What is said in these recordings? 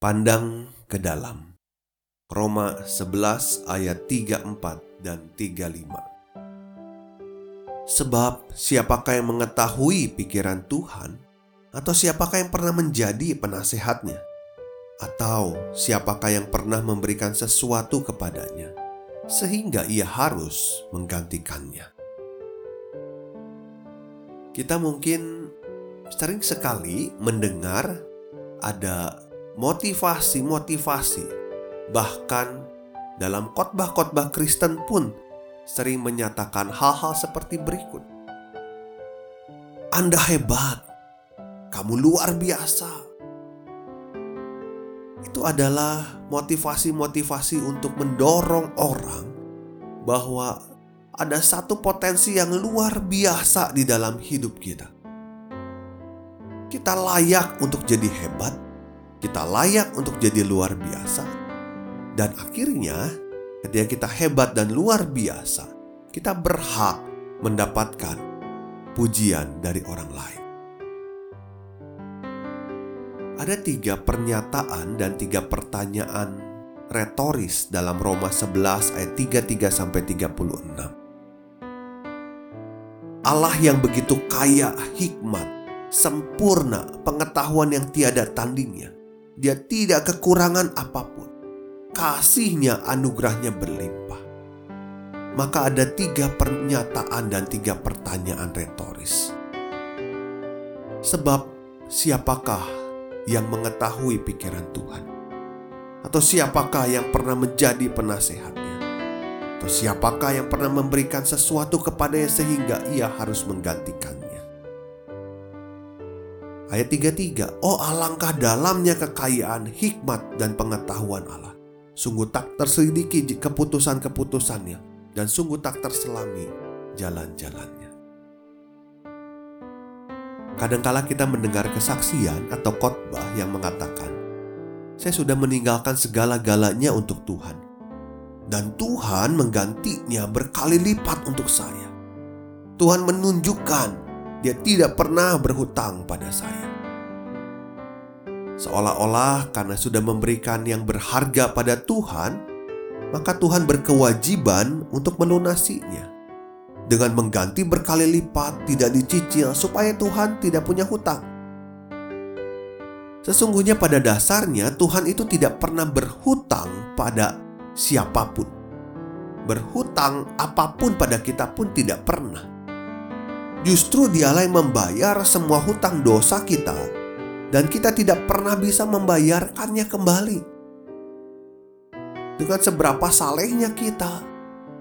Pandang ke dalam. Roma 11 ayat 34 dan 35. Sebab siapakah yang mengetahui pikiran Tuhan atau siapakah yang pernah menjadi penasehatnya atau siapakah yang pernah memberikan sesuatu kepadanya sehingga ia harus menggantikannya. Kita mungkin sering sekali mendengar ada motivasi-motivasi. Bahkan dalam khotbah-khotbah Kristen pun sering menyatakan hal-hal seperti berikut. Anda hebat. Kamu luar biasa. Itu adalah motivasi-motivasi untuk mendorong orang bahwa ada satu potensi yang luar biasa di dalam hidup kita. Kita layak untuk jadi hebat, kita layak untuk jadi luar biasa. Dan akhirnya, ketika kita hebat dan luar biasa, kita berhak mendapatkan pujian dari orang lain. Ada tiga pernyataan dan tiga pertanyaan retoris dalam Roma 11 ayat 33 sampai 36. Allah yang begitu kaya hikmat, sempurna pengetahuan yang tiada tandingnya, dia tidak kekurangan apa pun. Kasihnya anugerahnya berlimpah. Maka ada tiga pernyataan dan tiga pertanyaan retoris. Sebab siapakah yang mengetahui pikiran Tuhan? Atau siapakah yang pernah menjadi penasehatnya? Atau siapakah yang pernah memberikan sesuatu kepadanya sehingga ia harus menggantikannya? Ayat 33, Oh alangkah dalamnya kekayaan, hikmat, dan pengetahuan Allah. Sungguh tak terselidiki keputusan-keputusannya, dan sungguh tak terselami jalan-jalannya. Kadangkala kita mendengar kesaksian atau khotbah yang mengatakan, saya sudah meninggalkan segala-galanya untuk Tuhan. Dan Tuhan menggantinya berkali lipat untuk saya. Tuhan menunjukkan dia tidak pernah berhutang pada saya. Seolah-olah karena sudah memberikan yang berharga pada Tuhan, maka Tuhan berkewajiban untuk melunasinya. Dengan mengganti berkali lipat, tidak dicicil, supaya Tuhan tidak punya hutang. Sesungguhnya, pada dasarnya Tuhan itu tidak pernah berhutang pada siapa pun. Berhutang apa pun pada kita pun tidak pernah. Justru dialah yang membayar semua hutang dosa kita dan kita tidak pernah bisa membayarkannya kembali. Dengan seberapa salehnya kita,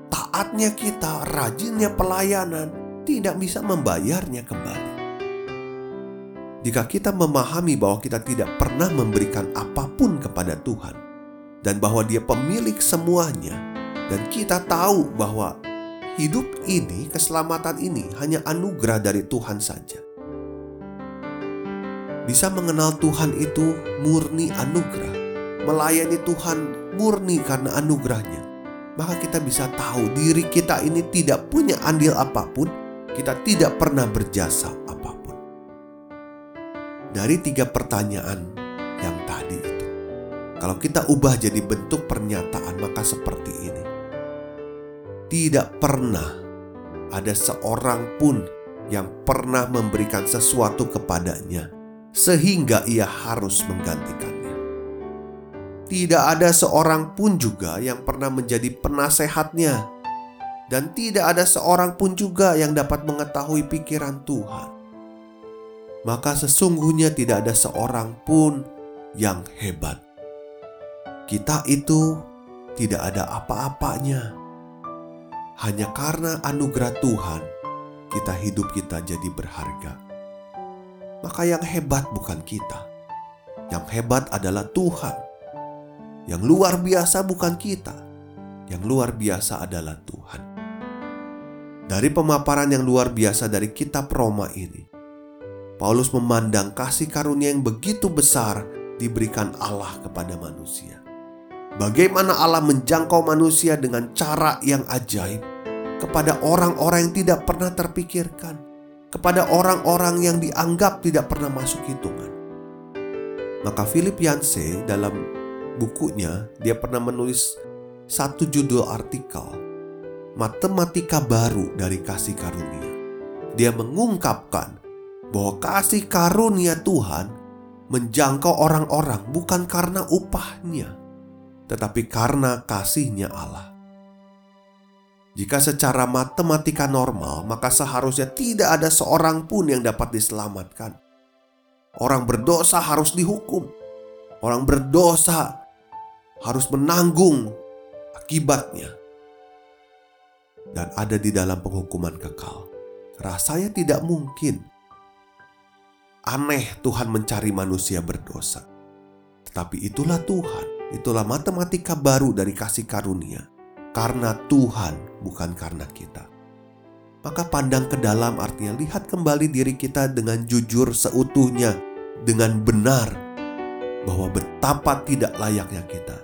taatnya kita, rajinnya pelayanan, tidak bisa membayarnya kembali. Jika kita memahami bahwa kita tidak pernah memberikan apa pun kepada Tuhan dan bahwa Dia pemilik semuanya, dan kita tahu bahwa Hidup ini, keselamatan ini hanya anugerah dari Tuhan saja. Bisa mengenal Tuhan itu murni anugerah, melayani Tuhan murni karena anugerahnya. Maka kita bisa tahu diri kita ini tidak punya andil apa pun, kita tidak pernah berjasa apa pun. Dari tiga pertanyaan yang tadi itu, kalau kita ubah jadi bentuk pernyataan, maka seperti ini tidak pernah ada seorang pun yang pernah memberikan sesuatu kepadanya sehingga ia harus menggantikannya. Tidak ada seorang pun juga yang pernah menjadi penasehatnya dan tidak ada seorang pun juga yang dapat mengetahui pikiran Tuhan. Maka sesungguhnya tidak ada seorang pun yang hebat. Kita itu tidak ada apa-apanya hanya karena anugerah Tuhan kita hidup kita jadi berharga. Maka yang hebat bukan kita. Yang hebat adalah Tuhan. Yang luar biasa bukan kita. Yang luar biasa adalah Tuhan. Dari pemaparan yang luar biasa dari kitab Roma ini, Paulus memandang kasih karunia yang begitu besar diberikan Allah kepada manusia. Bagaimana Allah menjangkau manusia dengan cara yang ajaib kepada orang-orang yang tidak pernah terpikirkan, kepada orang-orang yang dianggap tidak pernah masuk hitungan. Maka Philip Yancey dalam bukunya dia pernah menulis satu judul artikel matematika baru dari kasih karunia. Dia mengungkapkan bahwa kasih karunia Tuhan menjangkau orang-orang bukan karena upahnya, tetapi karena kasihnya Allah. Jika secara matematika normal, maka seharusnya tidak ada seorang pun yang dapat diselamatkan. Orang berdosa harus dihukum. Orang berdosa harus menanggung akibatnya dan ada di dalam penghukuman kekal. Rasanya tidak mungkin. Aneh Tuhan mencari manusia berdosa. Tetapi itulah Tuhan, itulah matematika baru dari kasih karunia. Karena Tuhan, bukan karena kita. Maka pandang ke dalam artinya lihat kembali diri kita dengan jujur seutuhnya, dengan benar, bahwa betapa tidak layaknya kita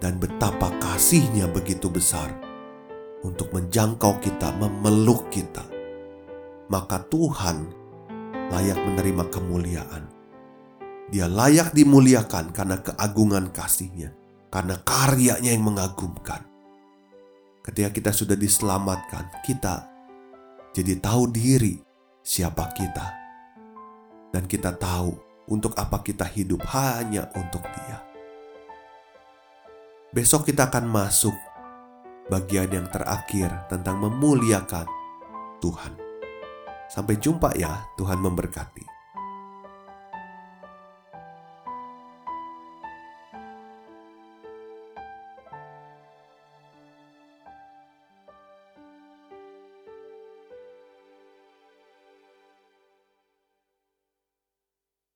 dan betapa kasihnya begitu besar untuk menjangkau kita, memeluk kita, maka Tuhan layak menerima kemuliaan. Dia layak dimuliakan karena keagungan kasihnya, karena karyanya yang mengagumkan. Ketika kita sudah diselamatkan, kita jadi tahu diri siapa kita. Dan kita tahu untuk apa kita hidup hanya untuk dia. Besok kita akan masuk bagian yang terakhir tentang memuliakan Tuhan. Sampai jumpa ya, Tuhan memberkati.